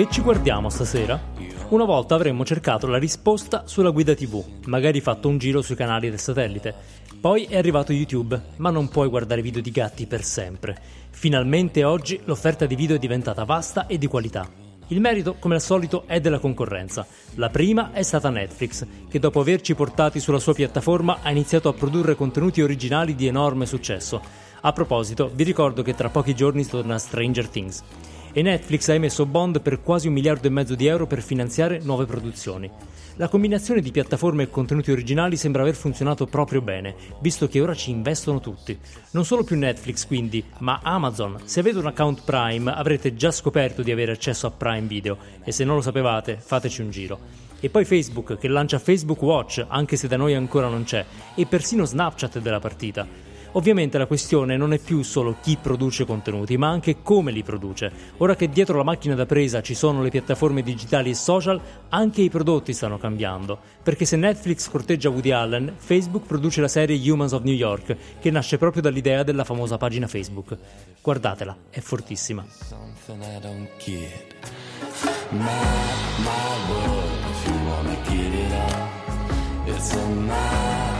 Che ci guardiamo stasera? Una volta avremmo cercato la risposta sulla guida TV, magari fatto un giro sui canali del satellite. Poi è arrivato YouTube, ma non puoi guardare video di gatti per sempre. Finalmente oggi l'offerta di video è diventata vasta e di qualità. Il merito, come al solito, è della concorrenza. La prima è stata Netflix, che dopo averci portati sulla sua piattaforma ha iniziato a produrre contenuti originali di enorme successo. A proposito, vi ricordo che tra pochi giorni torna Stranger Things. E Netflix ha emesso bond per quasi un miliardo e mezzo di euro per finanziare nuove produzioni. La combinazione di piattaforme e contenuti originali sembra aver funzionato proprio bene, visto che ora ci investono tutti. Non solo più Netflix quindi, ma Amazon. Se avete un account Prime avrete già scoperto di avere accesso a Prime Video e se non lo sapevate fateci un giro. E poi Facebook che lancia Facebook Watch, anche se da noi ancora non c'è, e persino Snapchat della partita. Ovviamente la questione non è più solo chi produce contenuti, ma anche come li produce. Ora che dietro la macchina da presa ci sono le piattaforme digitali e social, anche i prodotti stanno cambiando. Perché se Netflix corteggia Woody Allen, Facebook produce la serie Humans of New York, che nasce proprio dall'idea della famosa pagina Facebook. Guardatela, è fortissima. It's a mad,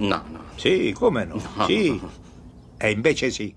No, no. Sì, come no? no. Sì. E invece sì.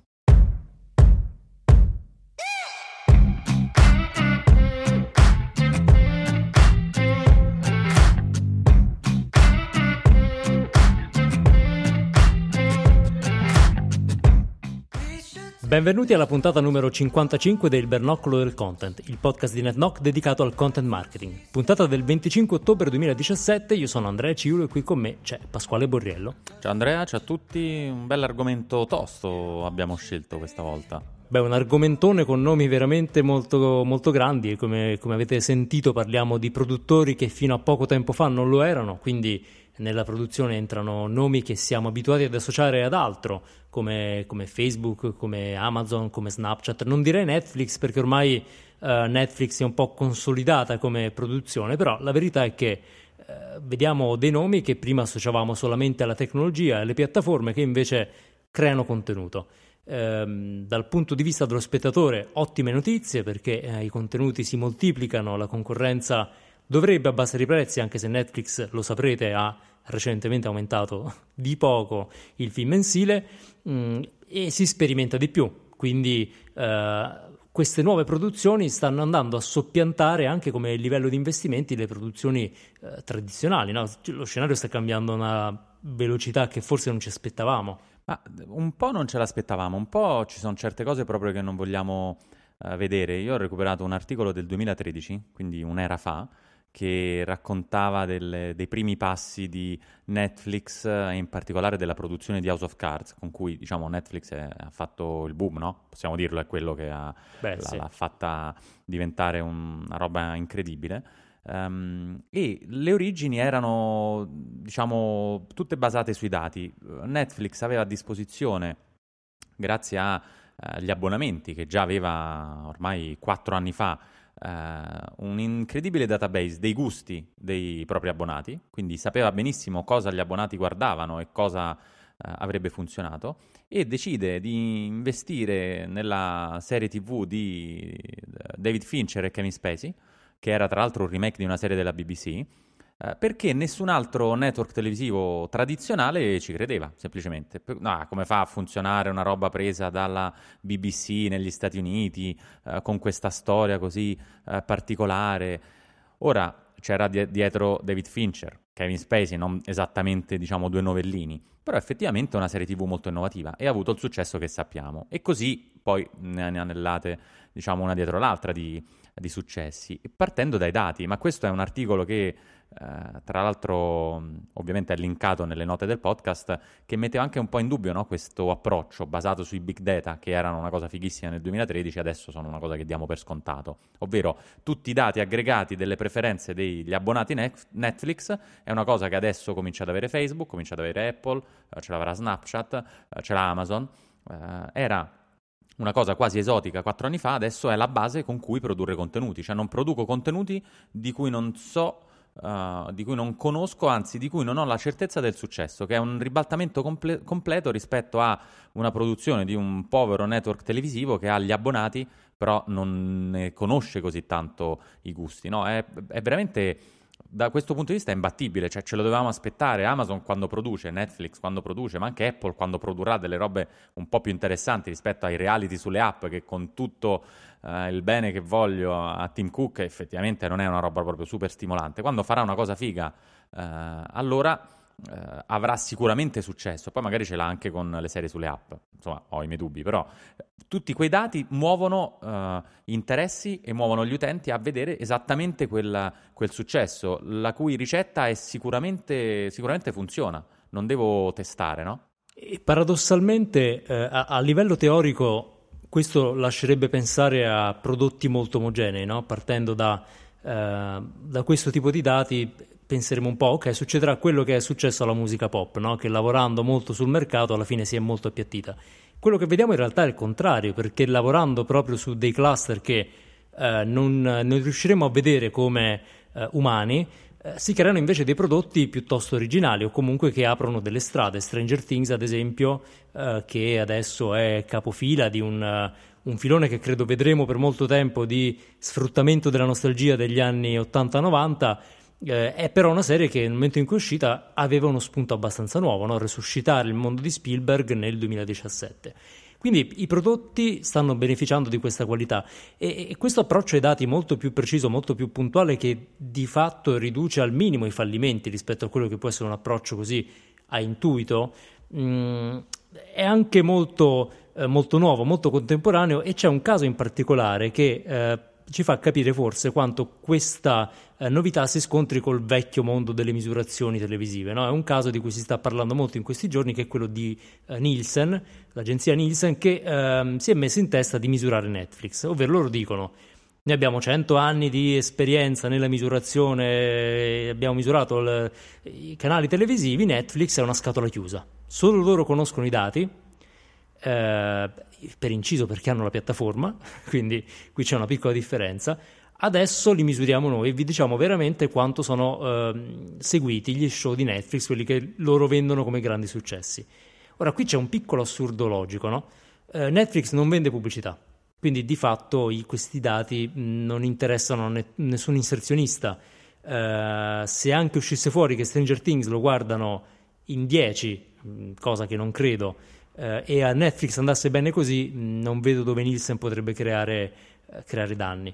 Benvenuti alla puntata numero 55 del Bernoccolo del Content, il podcast di NetNock dedicato al content marketing. Puntata del 25 ottobre 2017, io sono Andrea Ciulo e qui con me c'è Pasquale Borriello. Ciao Andrea, ciao a tutti, un bel argomento tosto abbiamo scelto questa volta. Beh, un argomentone con nomi veramente molto, molto grandi come, come avete sentito parliamo di produttori che fino a poco tempo fa non lo erano, quindi nella produzione entrano nomi che siamo abituati ad associare ad altro, come, come Facebook, come Amazon, come Snapchat. Non direi Netflix perché ormai uh, Netflix è un po' consolidata come produzione, però la verità è che uh, vediamo dei nomi che prima associavamo solamente alla tecnologia e alle piattaforme che invece creano contenuto. Um, dal punto di vista dello spettatore, ottime notizie perché eh, i contenuti si moltiplicano, la concorrenza dovrebbe abbassare i prezzi, anche se Netflix, lo saprete, ha recentemente aumentato di poco il film mensile mh, mm, e si sperimenta di più. Quindi eh, queste nuove produzioni stanno andando a soppiantare anche come livello di investimenti le produzioni eh, tradizionali. No? Lo scenario sta cambiando a una velocità che forse non ci aspettavamo. Ma un po' non ce l'aspettavamo, un po' ci sono certe cose proprio che non vogliamo uh, vedere. Io ho recuperato un articolo del 2013, quindi un'era fa, che raccontava delle, dei primi passi di Netflix e in particolare della produzione di House of Cards, con cui diciamo, Netflix è, ha fatto il boom, no? possiamo dirlo, è quello che ha, Beh, la, sì. l'ha fatta diventare un, una roba incredibile. Um, e le origini erano diciamo tutte basate sui dati. Netflix aveva a disposizione, grazie agli abbonamenti che già aveva ormai quattro anni fa, Uh, un incredibile database dei gusti dei propri abbonati, quindi sapeva benissimo cosa gli abbonati guardavano e cosa uh, avrebbe funzionato, e decide di investire nella serie TV di eh, David Fincher e Kevin Spacey, che era tra l'altro un remake di una serie della BBC, perché nessun altro network televisivo tradizionale ci credeva, semplicemente. No, come fa a funzionare una roba presa dalla BBC negli Stati Uniti, uh, con questa storia così uh, particolare? Ora, c'era di- dietro David Fincher, Kevin Spacey, non esattamente diciamo due novellini, però effettivamente è una serie tv molto innovativa e ha avuto il successo che sappiamo. E così poi ne, ne anellate diciamo una dietro l'altra di, di successi, partendo dai dati, ma questo è un articolo che eh, tra l'altro ovviamente è linkato nelle note del podcast, che metteva anche un po' in dubbio no, questo approccio basato sui big data, che erano una cosa fighissima nel 2013, adesso sono una cosa che diamo per scontato, ovvero tutti i dati aggregati delle preferenze degli abbonati Netflix, è una cosa che adesso comincia ad avere Facebook, comincia ad avere Apple, eh, ce l'avrà Snapchat, eh, ce l'ha Amazon, era una cosa quasi esotica quattro anni fa, adesso è la base con cui produrre contenuti, cioè non produco contenuti di cui non so Uh, di cui non conosco, anzi di cui non ho la certezza del successo, che è un ribaltamento comple- completo rispetto a una produzione di un povero network televisivo che ha gli abbonati, però non ne conosce così tanto i gusti. No? È, è veramente da questo punto di vista è imbattibile, cioè ce lo dovevamo aspettare Amazon quando produce, Netflix quando produce, ma anche Apple quando produrrà delle robe un po' più interessanti rispetto ai reality sulle app che con tutto eh, il bene che voglio a Tim Cook effettivamente non è una roba proprio super stimolante. Quando farà una cosa figa, eh, allora eh, avrà sicuramente successo, poi magari ce l'ha anche con le serie sulle app, insomma ho i miei dubbi, però eh, tutti quei dati muovono eh, interessi e muovono gli utenti a vedere esattamente quel, quel successo, la cui ricetta è sicuramente, sicuramente funziona, non devo testare, no? E paradossalmente eh, a, a, livello teorico questo lascerebbe pensare a prodotti molto omogenei, no? partendo da, eh, da questo tipo di dati penseremo un po', ok, succederà quello che è successo alla musica pop, no? che lavorando molto sul mercato alla fine si è molto appiattita. Quello che vediamo in realtà è il contrario, perché lavorando proprio su dei cluster che eh, non, non, riusciremo a vedere come eh, umani, eh, si creano invece dei prodotti piuttosto originali o comunque che aprono delle strade. Stranger Things, ad esempio, eh, che adesso è capofila di un, uh, un, filone che credo vedremo per molto tempo di sfruttamento della nostalgia degli anni 80-90 eh, è però una serie che nel momento in cui è uscita aveva uno spunto abbastanza nuovo, no? resuscitare il mondo di Spielberg nel 2017. Quindi i prodotti stanno beneficiando di questa qualità e, e, questo approccio ai dati molto più preciso, molto più puntuale che di fatto riduce al minimo i fallimenti rispetto a quello che può essere un approccio così a intuito, mh, mm, è anche molto, eh, molto, nuovo, molto contemporaneo e c'è un caso in particolare che eh, ci fa capire forse quanto questa eh, novità si scontri col vecchio mondo delle misurazioni televisive. No? È un caso di cui si sta parlando molto in questi giorni, che è quello di eh, Nielsen, l'agenzia Nielsen, che ehm, si è messa in testa di misurare Netflix, ovvero loro dicono. Noi abbiamo 100 anni di esperienza nella misurazione, abbiamo misurato il, i canali televisivi, Netflix è una scatola chiusa. Solo loro conoscono i dati, eh, per inciso perché hanno la piattaforma, quindi qui c'è una piccola differenza. Adesso li misuriamo noi e vi diciamo veramente quanto sono eh, seguiti gli show di Netflix, quelli che loro vendono come grandi successi. Ora, qui c'è un piccolo assurdo logico, no? eh, Netflix non vende pubblicità, quindi di fatto i, questi dati non interessano ne, nessun inserzionista. Eh, se anche uscisse fuori che Stranger Things lo guardano in 10, cosa che non credo, eh, e a Netflix andasse bene così, non vedo dove Nielsen potrebbe creare, eh, creare danni.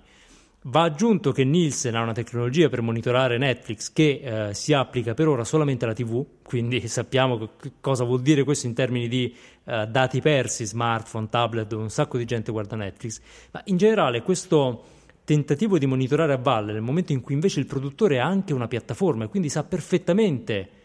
Va aggiunto che Nielsen ha una tecnologia per monitorare Netflix che eh, si applica per ora solamente alla TV, quindi sappiamo cosa vuol dire questo in termini di eh, dati persi, smartphone, tablet, un sacco di gente guarda Netflix, ma in generale questo tentativo di monitorare a valle nel momento in cui invece il produttore ha anche una piattaforma e quindi sa perfettamente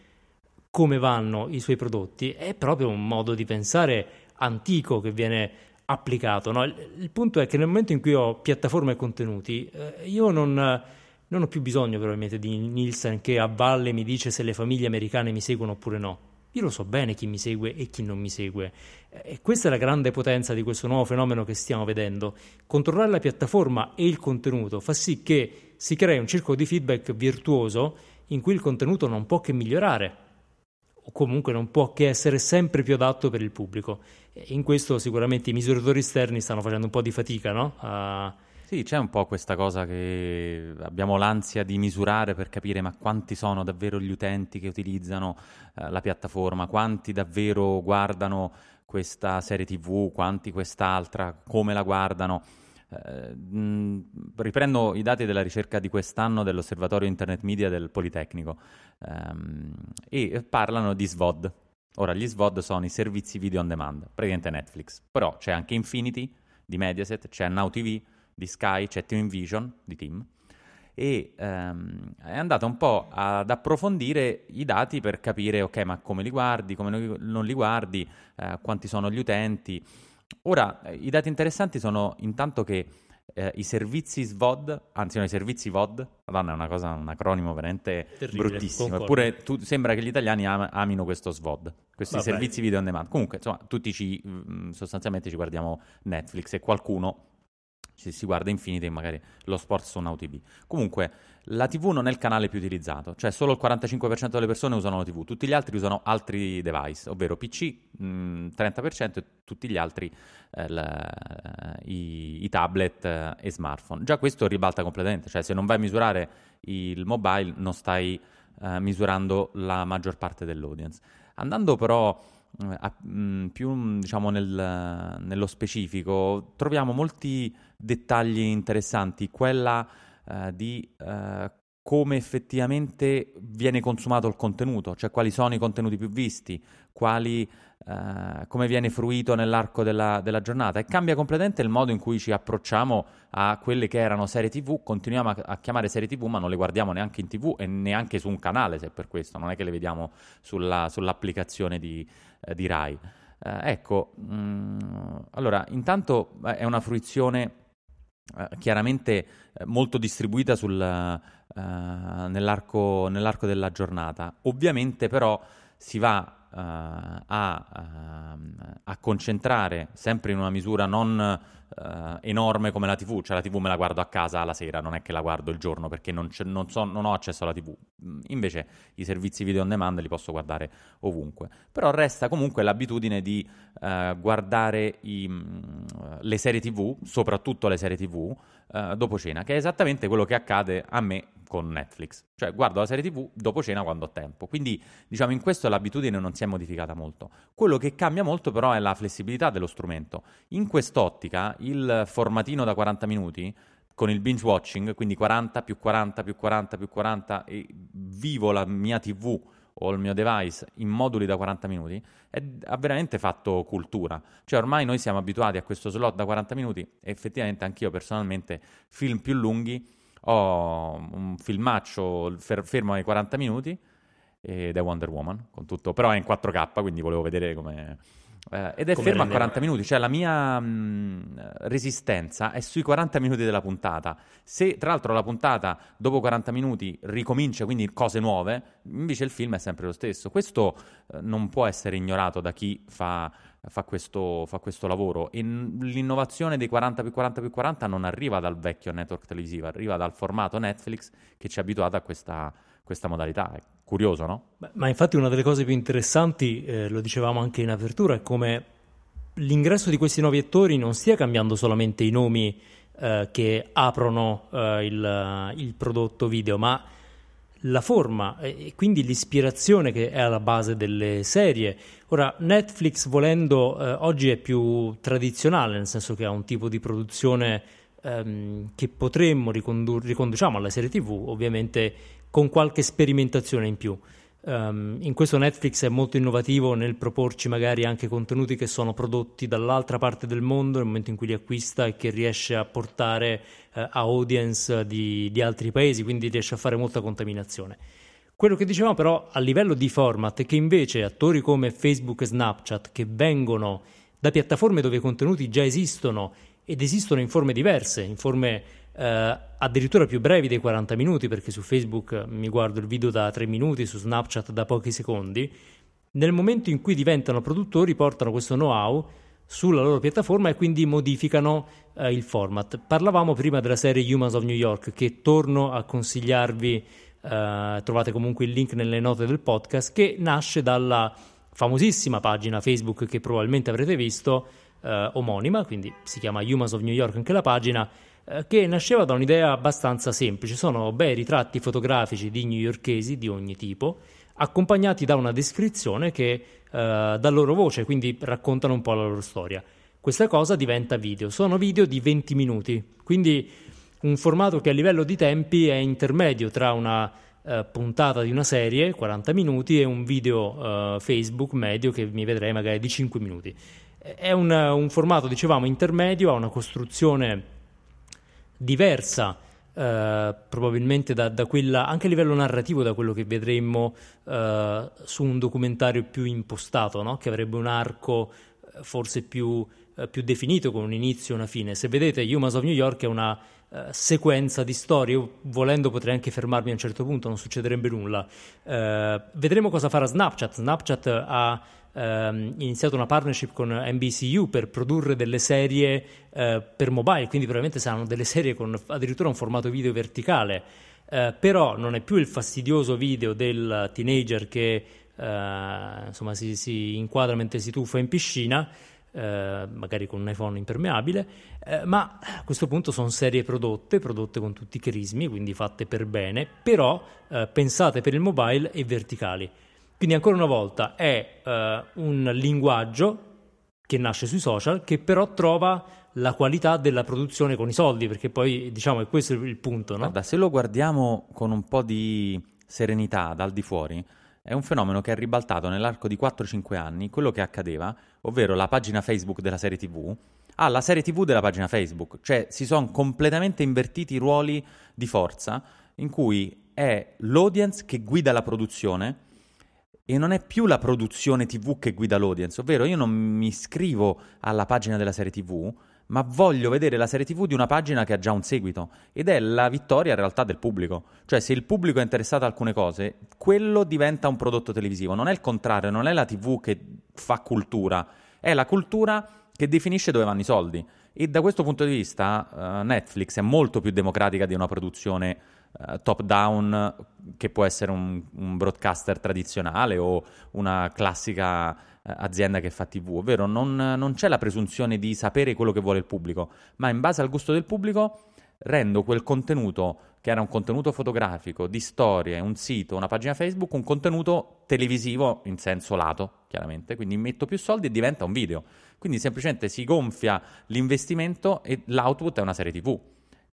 come vanno i suoi prodotti, è proprio un modo di pensare antico che viene applicato. No? Il, il, punto è che nel momento in cui ho piattaforme e contenuti, eh, io non, non, ho più bisogno probabilmente di Nielsen che a valle mi dice se le famiglie americane mi seguono oppure no. Io lo so bene chi mi segue e chi non mi segue. E questa è la grande potenza di questo nuovo fenomeno che stiamo vedendo. Controllare la piattaforma e il contenuto fa sì che si crei un circolo di feedback virtuoso in cui il contenuto non può che migliorare o comunque non può che essere sempre più adatto per il pubblico. In questo sicuramente i misuratori esterni stanno facendo un po' di fatica, no? A... Sì, c'è un po' questa cosa che abbiamo l'ansia di misurare per capire ma quanti sono davvero gli utenti che utilizzano eh, la piattaforma, quanti davvero guardano questa serie TV, quanti quest'altra, come la guardano. Eh, riprendo i dati della ricerca di quest'anno dell'Osservatorio Internet Media del Politecnico ehm, e parlano di SVOD. Ora, gli SVOD sono i servizi video on demand, praticamente Netflix, però c'è anche Infinity di Mediaset, c'è Now TV di Sky, c'è TVision di Team e ehm, è andata un po' ad approfondire i dati per capire, ok, ma come li guardi, come non li guardi, eh, quanti sono gli utenti. Ora, i dati interessanti sono intanto che eh, i servizi SVOD, anzi no, i servizi VOD, madonna è una cosa, un acronimo veramente Terribile, bruttissimo, concordo. eppure tu, sembra che gli italiani am- amino questo SVOD, questi Vabbè. servizi video on demand. Comunque, insomma, tutti ci, mh, sostanzialmente ci guardiamo Netflix e qualcuno ci si guarda Infinity magari lo sport su Now TV. Comunque, la TV non è il canale più utilizzato, cioè solo il 45% delle persone usano la TV, tutti gli altri usano altri device, ovvero PC mh, 30% e tutti gli altri eh, la, i, i, tablet eh, e smartphone. Già questo ribalta completamente, cioè se non vai a misurare il mobile non stai eh, misurando la maggior parte dell'audience. Andando però a, mh, più diciamo nel, nello specifico, troviamo molti dettagli interessanti. Quella uh, di uh, come effettivamente viene consumato il contenuto, cioè quali sono i contenuti più visti, quali, uh, come viene fruito nell'arco della, della, giornata e cambia completamente il modo in cui ci approcciamo a quelle che erano serie TV, continuiamo a, a chiamare serie TV ma non le guardiamo neanche in TV e neanche su un canale se per questo, non è che le vediamo sulla, sull'applicazione di, eh, di Rai. Eh, ecco, mh, mm, allora intanto è una fruizione Uh, chiaramente uh, molto distribuita sul, uh, nell'arco, nell'arco, della giornata. Ovviamente però si va a, a, concentrare sempre in una misura non uh, enorme come la TV, cioè la TV me la guardo a casa la sera, non è che la guardo il giorno perché non, non, so, non ho accesso alla TV. Mm, invece i servizi video on demand li posso guardare ovunque. Però resta comunque l'abitudine di uh, guardare i, mm, le serie TV, soprattutto le serie TV, uh, eh, dopo cena, che è esattamente quello che accade a me con Netflix. Cioè guardo la serie TV dopo cena quando ho tempo. Quindi diciamo in questo l'abitudine non si è modificata molto. Quello che cambia molto però è la flessibilità dello strumento. In quest'ottica il formatino da 40 minuti con il binge watching, quindi 40 più 40 più 40 più 40 e vivo la mia TV o il mio device in moduli da 40 minuti, è, ha veramente fatto cultura. Cioè ormai noi siamo abituati a questo slot da 40 minuti e effettivamente anch'io personalmente film più lunghi ho un filmaccio fermo ai 40 minuti ed è Wonder Woman, con tutto, però è in 4K, quindi volevo vedere come... Eh, ed è come fermo a 40 minuti, cioè la mia mh, resistenza è sui 40 minuti della puntata. Se tra l'altro la puntata dopo 40 minuti ricomincia, quindi cose nuove, invece il film è sempre lo stesso. Questo eh, non può essere ignorato da chi fa fa questo, fa questo lavoro. E l'innovazione dei 40 più 40 più 40 non arriva dal vecchio network televisivo, arriva dal formato Netflix che ci ha abituato a questa, questa modalità. È curioso, no? Ma infatti una delle cose più interessanti, eh, lo dicevamo anche in apertura, è come l'ingresso di questi nuovi attori non stia cambiando solamente i nomi eh, che aprono eh, il, il prodotto video, ma la forma e quindi l'ispirazione che è alla base delle serie. Ora, Netflix volendo eh, oggi è più tradizionale, nel senso che ha un tipo di produzione ehm, che potremmo ricondurre, riconduciamo alla serie TV, ovviamente con qualche sperimentazione in più. Um, in questo Netflix è molto innovativo nel proporci magari anche contenuti che sono prodotti dall'altra parte del mondo nel momento in cui li acquista e che riesce a portare uh, a audience di, di, altri paesi, quindi riesce a fare molta contaminazione. Quello che dicevamo però a livello di format è che invece attori come Facebook e Snapchat che vengono da piattaforme dove i contenuti già esistono ed esistono in forme diverse, in forme eh, addirittura più brevi dei 40 minuti, perché su Facebook mi guardo il video da 3 minuti, su Snapchat da pochi secondi, nel momento in cui diventano produttori portano questo know-how sulla loro piattaforma e quindi modificano eh, il format. Parlavamo prima della serie Humans of New York che torno a consigliarvi, eh, trovate comunque il link nelle note del podcast, che nasce dalla famosissima pagina Facebook che probabilmente avrete visto, eh, omonima, quindi si chiama Humans of New York anche la pagina, eh, che nasceva da un'idea abbastanza semplice. Sono bei ritratti fotografici di newyorkesi di ogni tipo, accompagnati da una descrizione che eh, dà loro voce, quindi raccontano un po' la loro storia. Questa cosa diventa video, sono video di 20 minuti, quindi un formato che a livello di tempi è intermedio tra una eh, puntata di una serie, 40 minuti, e un video eh, Facebook medio che mi vedrei magari di 5 minuti. È un, un formato, dicevamo, intermedio, ha una costruzione diversa eh, probabilmente da, da, quella, anche a livello narrativo, da quello che vedremmo eh, su un documentario più impostato, no? che avrebbe un arco eh, forse più, eh, più, definito con un inizio e una fine. Se vedete, Humans of New York è una sequenza di storie, io volendo potrei anche fermarmi a un certo punto, non succederebbe nulla. vedremo cosa farà Snapchat. Snapchat ha ehm, iniziato una partnership con NBCU per produrre delle serie eh, per mobile, quindi probabilmente saranno delle serie con addirittura un formato video verticale. Eh, però non è più il fastidioso video del teenager che eh, insomma, si, si, inquadra mentre si tuffa in piscina, eh, magari con un iPhone impermeabile, eh, ma a questo punto sono serie prodotte, prodotte con tutti i crismi, quindi fatte per bene, però eh, pensate per il mobile e verticali. Quindi ancora una volta è uh, un linguaggio che nasce sui social che però trova la qualità della produzione con i soldi, perché poi diciamo è questo il punto. No? Guarda, se lo guardiamo con un po' di serenità dal di fuori, è un fenomeno che è ribaltato nell'arco di 4-5 anni quello che accadeva, ovvero la pagina Facebook della serie TV alla serie TV della pagina Facebook, cioè si sono completamente invertiti i ruoli di forza in cui è l'audience che guida la produzione e non è più la produzione TV che guida l'audience, ovvero io non mi iscrivo alla pagina della serie TV, ma voglio vedere la serie TV di una pagina che ha già un seguito ed è la vittoria in realtà del pubblico. Cioè se il pubblico è interessato a alcune cose, quello diventa un prodotto televisivo, non è il contrario, non è la TV che fa cultura, è la cultura che definisce dove vanno i soldi. E da questo punto di vista uh, Netflix è molto più democratica di una produzione uh, top-down che può essere un, un, broadcaster tradizionale o una classica uh, azienda che fa TV, ovvero non, non c'è la presunzione di sapere quello che vuole il pubblico, ma in base al gusto del pubblico rendo quel contenuto che era un contenuto fotografico, di storie, un sito, una pagina Facebook, un contenuto televisivo in senso lato, chiaramente. Quindi metto più soldi e diventa un video. Quindi semplicemente si gonfia l'investimento e l'output è una serie TV.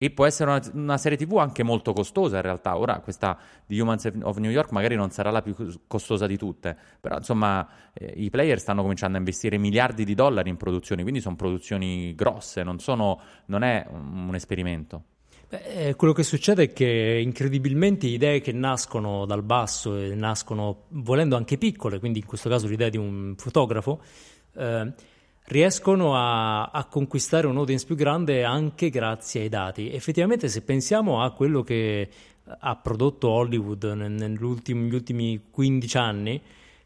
E può essere una, una, serie TV anche molto costosa in realtà. Ora questa di Humans of New York magari non sarà la più costosa di tutte, però insomma eh, i player stanno cominciando a investire miliardi di dollari in produzioni, quindi sono produzioni grosse, non, sono, non è un, un esperimento. Beh, quello che succede è che incredibilmente idee che nascono dal basso e nascono volendo anche piccole, quindi in questo caso l'idea di un fotografo, eh, riescono a, a, conquistare un'audience più grande anche grazie ai dati. Effettivamente se pensiamo a quello che ha prodotto Hollywood negli ultimi 15 anni,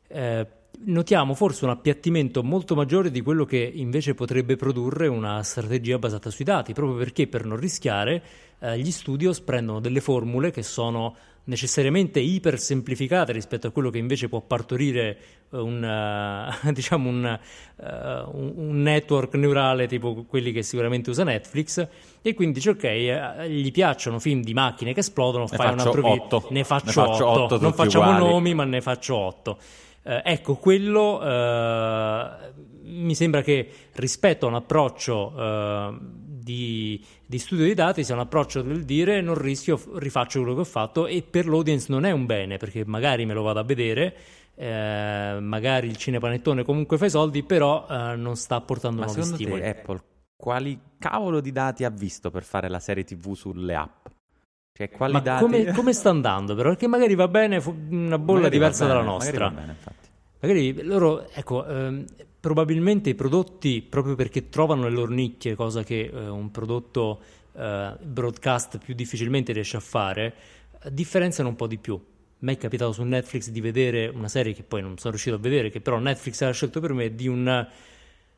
eh, notiamo forse un appiattimento molto maggiore di quello che invece potrebbe produrre una strategia basata sui dati, proprio perché per non rischiare eh, gli studios prendono delle formule che sono necessariamente iper semplificate rispetto a quello che invece può partorire eh, un, uh, diciamo un, uh, un, network neurale tipo quelli che sicuramente usa Netflix e quindi dice ok gli piacciono film di macchine che esplodono ne fai un altro video ne faccio, ne faccio otto, otto non facciamo uguali. nomi ma ne faccio otto. Eh, ecco, quello eh, mi sembra che rispetto a un approccio eh, di, di, studio dei dati sia un approccio del dire non rischio, rifaccio quello che ho fatto e per l'audience non è un bene perché magari me lo vado a vedere. Eh, magari il cinepanettone comunque fa i soldi, però eh, non sta portando Ma nuovi stimoli. Te, Apple, quali cavolo di dati ha visto per fare la serie TV sulle app? Cioè, quali Ma dati... come, come, sta andando però? Perché magari va bene una bolla magari diversa bene, dalla nostra. Magari, bene, magari loro, ecco, ehm, probabilmente i prodotti, proprio perché trovano le loro nicchie, cosa che eh, un prodotto eh, broadcast più difficilmente riesce a fare, differenziano un po' di più. Me è capitato su Netflix di vedere una serie che poi non sono riuscito a vedere, che però Netflix ha scelto per me, di un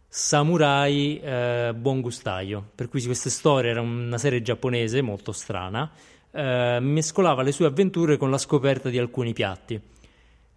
samurai eh, buon gustaio. Per cui questa storia era una serie giapponese molto strana eh, mescolava le sue avventure con la scoperta di alcuni piatti.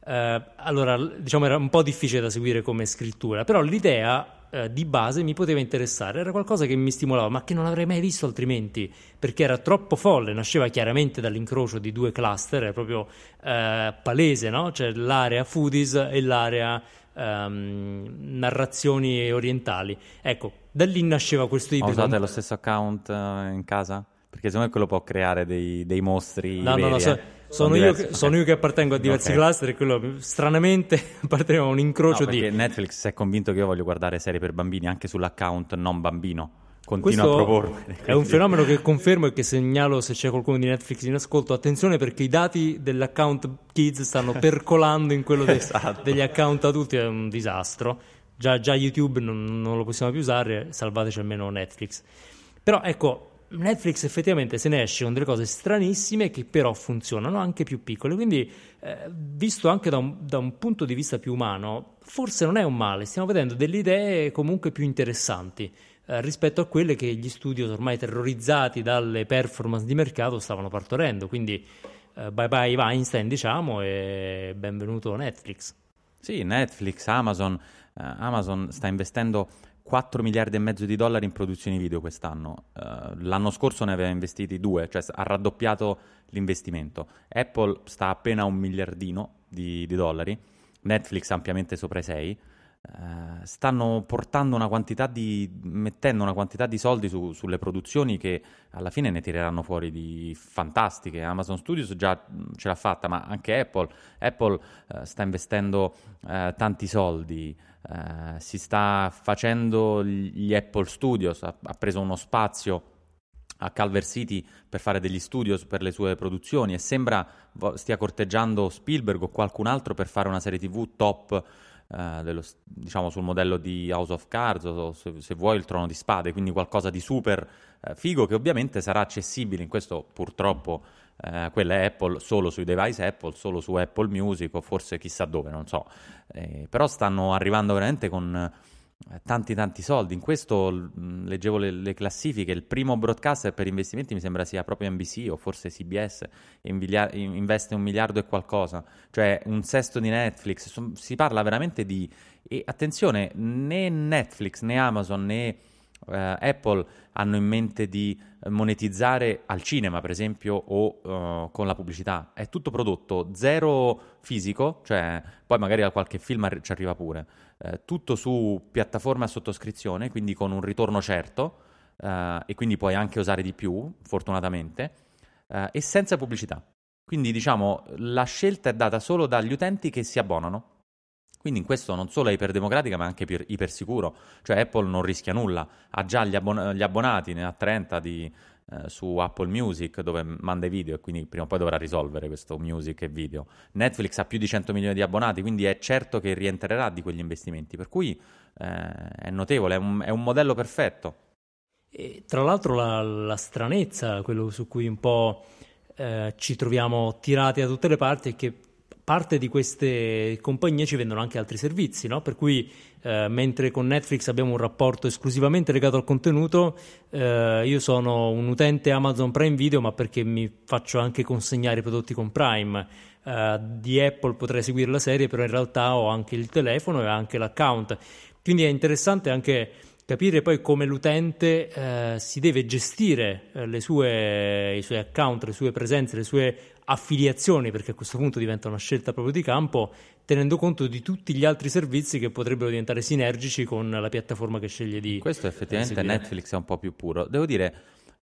Eh, allora, diciamo, era un po' difficile da seguire come scrittura, però l'idea eh, di base mi poteva interessare, era qualcosa che mi stimolava, ma che non avrei mai visto altrimenti, perché era troppo folle, nasceva chiaramente dall'incrocio di due cluster, è proprio eh, palese, no? C'è l'area foodies e l'area um, narrazioni orientali. Ecco, da lì nasceva questo ibrido. Usate lo stesso account uh, in casa? Perché secondo me quello può creare dei, dei mostri. No, veri, no, no, so, eh. sono, io okay. sono, io che, appartengo a diversi okay. cluster e quello stranamente appartengo a un incrocio no, di. Netflix è convinto che io voglio guardare serie per bambini anche sull'account non bambino. continua Questo a proporre. È un fenomeno che confermo e che segnalo se c'è qualcuno di Netflix in ascolto. Attenzione perché i dati dell'account kids stanno percolando in quello de- Esatto. degli account adulti, è un disastro. Già, già YouTube non, non lo possiamo più usare, salvateci almeno Netflix. Però ecco, Netflix effettivamente se ne esce con delle cose stranissime che però funzionano, anche più piccole. Quindi, eh, visto anche da un, da un punto di vista più umano, forse non è un male. Stiamo vedendo delle idee comunque più interessanti eh, rispetto a quelle che gli studios ormai terrorizzati dalle performance di mercato stavano partorendo. Quindi, eh, bye bye Weinstein, diciamo, e benvenuto Netflix. Sì, Netflix, Amazon. eh, Amazon sta investendo 4 miliardi e mezzo di dollari in produzioni video quest'anno. Eh, l'anno scorso ne aveva investiti 2, cioè ha raddoppiato l'investimento. Apple sta appena a un miliardino di, di dollari, Netflix ampiamente sopra i 6. Eh, stanno una di mettendo una quantità di soldi su- sulle produzioni che alla fine ne tireranno fuori di fantastiche. Amazon Studios già mh, ce l'ha fatta, ma anche Apple. Apple eh, sta investendo eh, tanti soldi, eh, si sta facendo gli Apple Studios, ha, ha preso uno spazio a Calver City per fare degli studios per le sue produzioni e sembra stia corteggiando Spielberg o qualcun altro per fare una serie TV top eh, dello diciamo sul modello di House of Cards o se, se vuoi il Trono di Spade, quindi qualcosa di super eh, figo che ovviamente sarà accessibile in questo purtroppo eh, quella è Apple solo sui device Apple, solo su Apple Music o forse chissà dove, non so. Eh, però stanno arrivando veramente con tanti tanti soldi. In questo mh, leggevo le, le classifiche, il primo broadcaster per investimenti mi sembra sia proprio NBC o forse CBS, invilia- in- investe un miliardo e qualcosa, cioè un sesto di Netflix. Son- si parla veramente di... E attenzione, né Netflix né Amazon né eh, Apple hanno in mente di monetizzare al cinema, per esempio, o eh, con la pubblicità. È tutto prodotto, zero fisico, cioè poi magari a qualche film arri- ci arriva pure. Eh, tutto su piattaforme a sottoscrizione, quindi con un ritorno certo, eh, e quindi puoi anche usare di più, fortunatamente, eh, e senza pubblicità. Quindi diciamo la scelta è data solo dagli utenti che si abbonano. Quindi in questo non solo è iperdemocratica, ma anche iper- ipersicuro. Cioè Apple non rischia nulla, ha già gli, abbon- gli abbonati, ne ha 30 di, eh, su Apple Music dove manda i video e quindi prima o poi dovrà risolvere questo music e video. Netflix ha più di 100 milioni di abbonati, quindi è certo che rientrerà di quegli investimenti, per cui eh, è notevole, è un, è un modello perfetto. E tra l'altro la, la stranezza, quello su cui un po' eh, ci troviamo tirati da tutte le parti, è che parte di queste compagnie ci vendono anche altri servizi, no? Per cui eh, mentre con Netflix abbiamo un rapporto esclusivamente legato al contenuto, eh, io sono un utente Amazon Prime Video, ma perché mi faccio anche consegnare i prodotti con Prime. Eh, di Apple potrei seguire la serie, però in realtà ho anche il telefono e anche l'account. Quindi è interessante anche capire poi come l'utente eh, si deve gestire eh, le sue, i suoi account, le sue presenze, le sue affiliazioni, perché a questo punto diventa una scelta proprio di campo, tenendo conto di tutti gli altri servizi che potrebbero diventare sinergici con la piattaforma che sceglie di Questo effettivamente seguire. Netflix è un po' più puro. Devo dire,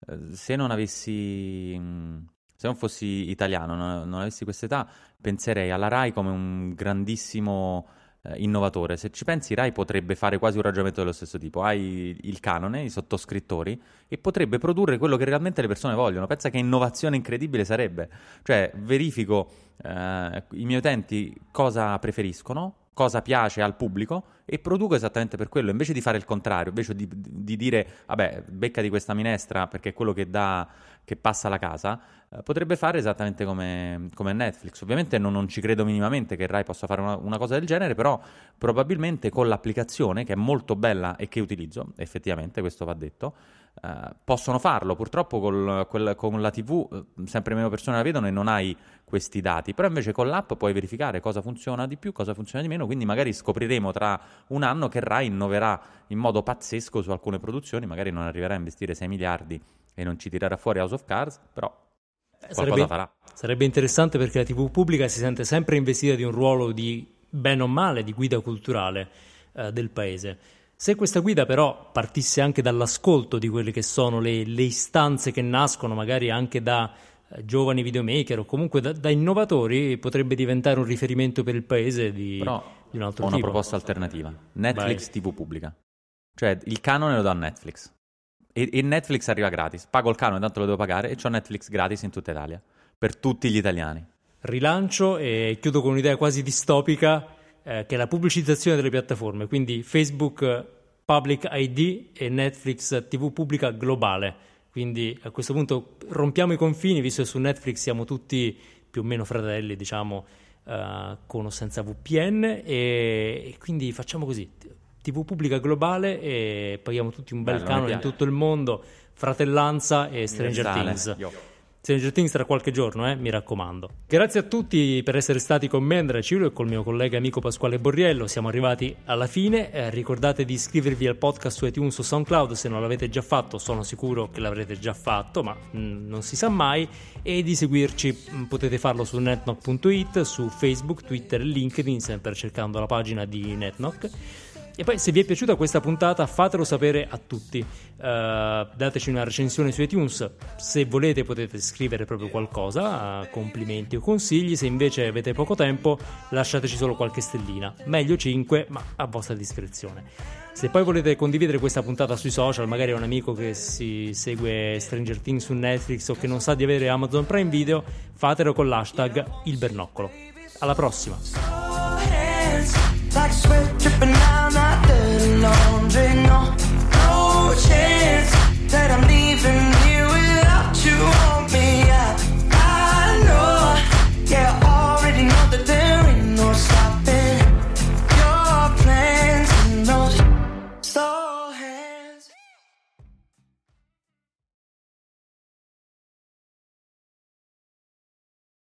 eh, se non avessi, mh, se non fossi italiano, non, non avessi questa età, penserei alla Rai come un grandissimo eh, innovatore. Se ci pensi, Rai potrebbe fare quasi un ragionamento dello stesso tipo. Hai il canone, i sottoscrittori, e potrebbe produrre quello che realmente le persone vogliono. Pensa che innovazione incredibile sarebbe. Cioè, verifico eh, i miei utenti cosa preferiscono, cosa piace al pubblico e produco esattamente per quello. Invece di fare il contrario, invece di, di dire, vabbè, becca di questa minestra perché è quello che dà, che passa la casa, eh, potrebbe fare esattamente come, come Netflix. Ovviamente non, non ci credo minimamente che Rai possa fare una, una cosa del genere, però probabilmente con l'applicazione, che è molto bella e che utilizzo, effettivamente, questo va detto, eh, possono farlo. Purtroppo col- quel- con la TV eh, sempre meno persone la vedono e non hai questi dati, però invece con l'app puoi verificare cosa funziona di più, cosa funziona di meno, quindi magari scopriremo tra un anno che Rai innoverà in modo pazzesco su alcune produzioni, magari non arriverà a investire 6 miliardi e non ci tirerà fuori House of Cards, però qualcosa Sarebbe, farà. sarebbe interessante perché la TV pubblica si sente sempre investita di un ruolo di bene o male di guida culturale eh, del paese. Se questa guida però partisse anche dall'ascolto di quelle che sono le, le istanze che nascono magari anche da eh, giovani videomaker o comunque da, da innovatori, potrebbe diventare un riferimento per il paese di, Però di un altro ho una tipo. proposta alternativa. Netflix TV pubblica. Cioè il canone lo dà Netflix. E, e, Netflix arriva gratis. Pago il canone, tanto lo devo pagare, e ho Netflix gratis in tutta Italia. Per tutti gli italiani. Rilancio e chiudo con un'idea quasi distopica, eh, che è la pubblicizzazione delle piattaforme. Quindi Facebook Public ID e Netflix TV pubblica globale. Quindi a questo punto rompiamo i confini, visto che su Netflix siamo tutti più o meno fratelli, diciamo, uh, con o senza VPN, e, e quindi facciamo così TV pubblica globale e paghiamo tutti un bel Bello, canone in tutto il mondo, Fratellanza e Stranger Things. Io. Stranger Things tra qualche giorno, eh, mi raccomando. Grazie a tutti per essere stati con me, Andrea Ciulio, e col mio collega amico Pasquale Borriello. Siamo arrivati alla fine. Eh, ricordate di iscrivervi al podcast su iTunes o SoundCloud se non l'avete già fatto. Sono sicuro che l'avrete già fatto, ma mh, mm, non si sa mai. E di seguirci mh, mm, potete farlo su netnock.it, su Facebook, Twitter e LinkedIn, sempre cercando la pagina di Netnock. E poi se vi è piaciuta questa puntata fatelo sapere a tutti, uh, dateci una recensione su iTunes, se volete potete scrivere proprio qualcosa, uh, complimenti o consigli, se invece avete poco tempo lasciateci solo qualche stellina, meglio 5 ma a vostra discrezione. Se poi volete condividere questa puntata sui social, magari è un amico che si segue Stranger Things su Netflix o che non sa di avere Amazon Prime Video, fatelo con l'hashtag il bernoccolo. Alla prossima! like sweat dripping down that dirty laundry. No, no chance that I'm leaving.